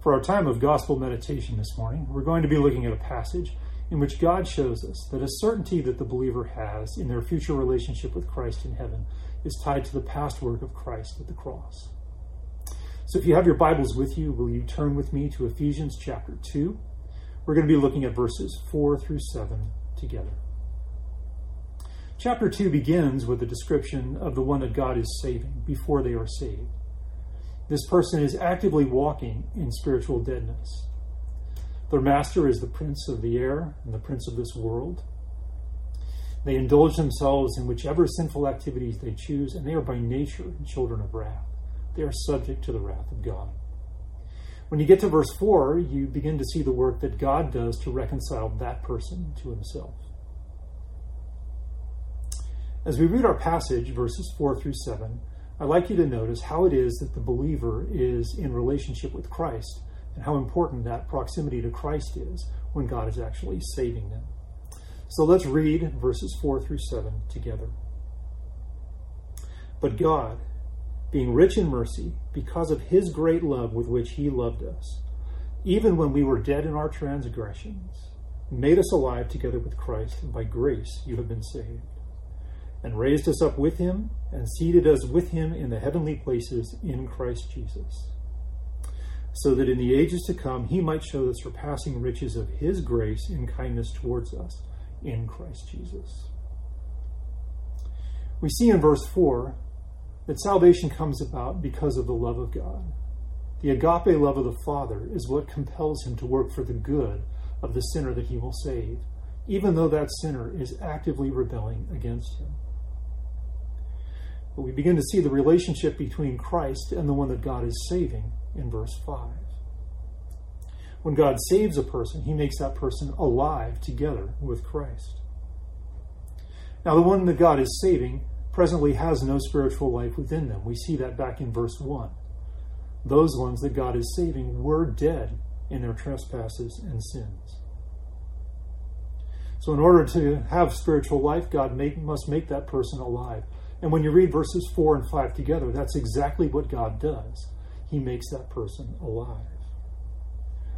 For our time of gospel meditation this morning, we're going to be looking at a passage in which God shows us that a certainty that the believer has in their future relationship with Christ in heaven is tied to the past work of Christ at the cross. So if you have your Bibles with you, will you turn with me to Ephesians chapter 2? We're going to be looking at verses 4 through 7 together. Chapter 2 begins with a description of the one that God is saving before they are saved. This person is actively walking in spiritual deadness. Their master is the prince of the air and the prince of this world. They indulge themselves in whichever sinful activities they choose, and they are by nature children of wrath. They are subject to the wrath of God. When you get to verse 4, you begin to see the work that God does to reconcile that person to himself. As we read our passage, verses 4 through 7, I'd like you to notice how it is that the believer is in relationship with Christ and how important that proximity to Christ is when God is actually saving them. So let's read verses 4 through 7 together. But God, being rich in mercy, because of his great love with which he loved us, even when we were dead in our transgressions, made us alive together with Christ, and by grace you have been saved and raised us up with him and seated us with him in the heavenly places in Christ Jesus, so that in the ages to come he might show the surpassing riches of his grace in kindness towards us in Christ Jesus. We see in verse 4 that salvation comes about because of the love of God. The agape love of the Father is what compels him to work for the good of the sinner that he will save, even though that sinner is actively rebelling against him. But we begin to see the relationship between Christ and the one that God is saving in verse 5. When God saves a person, he makes that person alive together with Christ. Now, the one that God is saving presently has no spiritual life within them. We see that back in verse 1. Those ones that God is saving were dead in their trespasses and sins. So, in order to have spiritual life, God make, must make that person alive. And when you read verses 4 and 5 together, that's exactly what God does. He makes that person alive.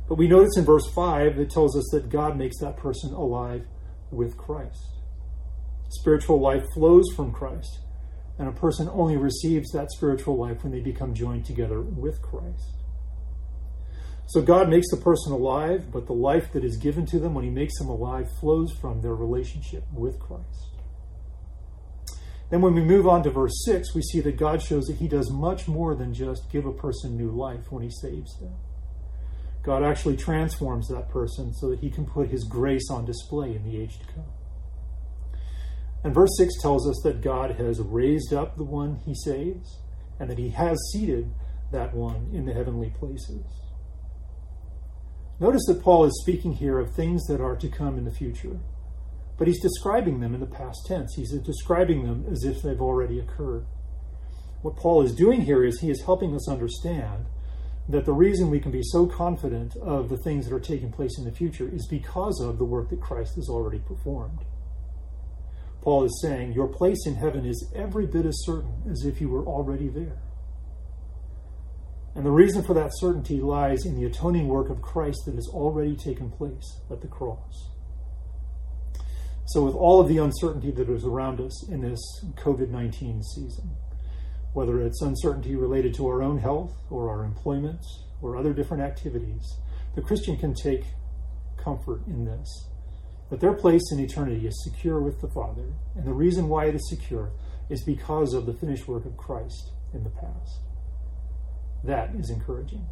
But we notice in verse 5, it tells us that God makes that person alive with Christ. Spiritual life flows from Christ, and a person only receives that spiritual life when they become joined together with Christ. So God makes the person alive, but the life that is given to them when He makes them alive flows from their relationship with Christ. Then, when we move on to verse 6, we see that God shows that He does much more than just give a person new life when He saves them. God actually transforms that person so that He can put His grace on display in the age to come. And verse 6 tells us that God has raised up the one He saves and that He has seated that one in the heavenly places. Notice that Paul is speaking here of things that are to come in the future but he's describing them in the past tense. He's describing them as if they've already occurred. What Paul is doing here is he is helping us understand that the reason we can be so confident of the things that are taking place in the future is because of the work that Christ has already performed. Paul is saying, Your place in heaven is every bit as certain as if you were already there. And the reason for that certainty lies in the atoning work of Christ that has already taken place at the cross. So, with all of the uncertainty that is around us in this COVID 19 season, whether it's uncertainty related to our own health or our employment or other different activities, the Christian can take comfort in this that their place in eternity is secure with the Father. And the reason why it is secure is because of the finished work of Christ in the past. That is encouraging.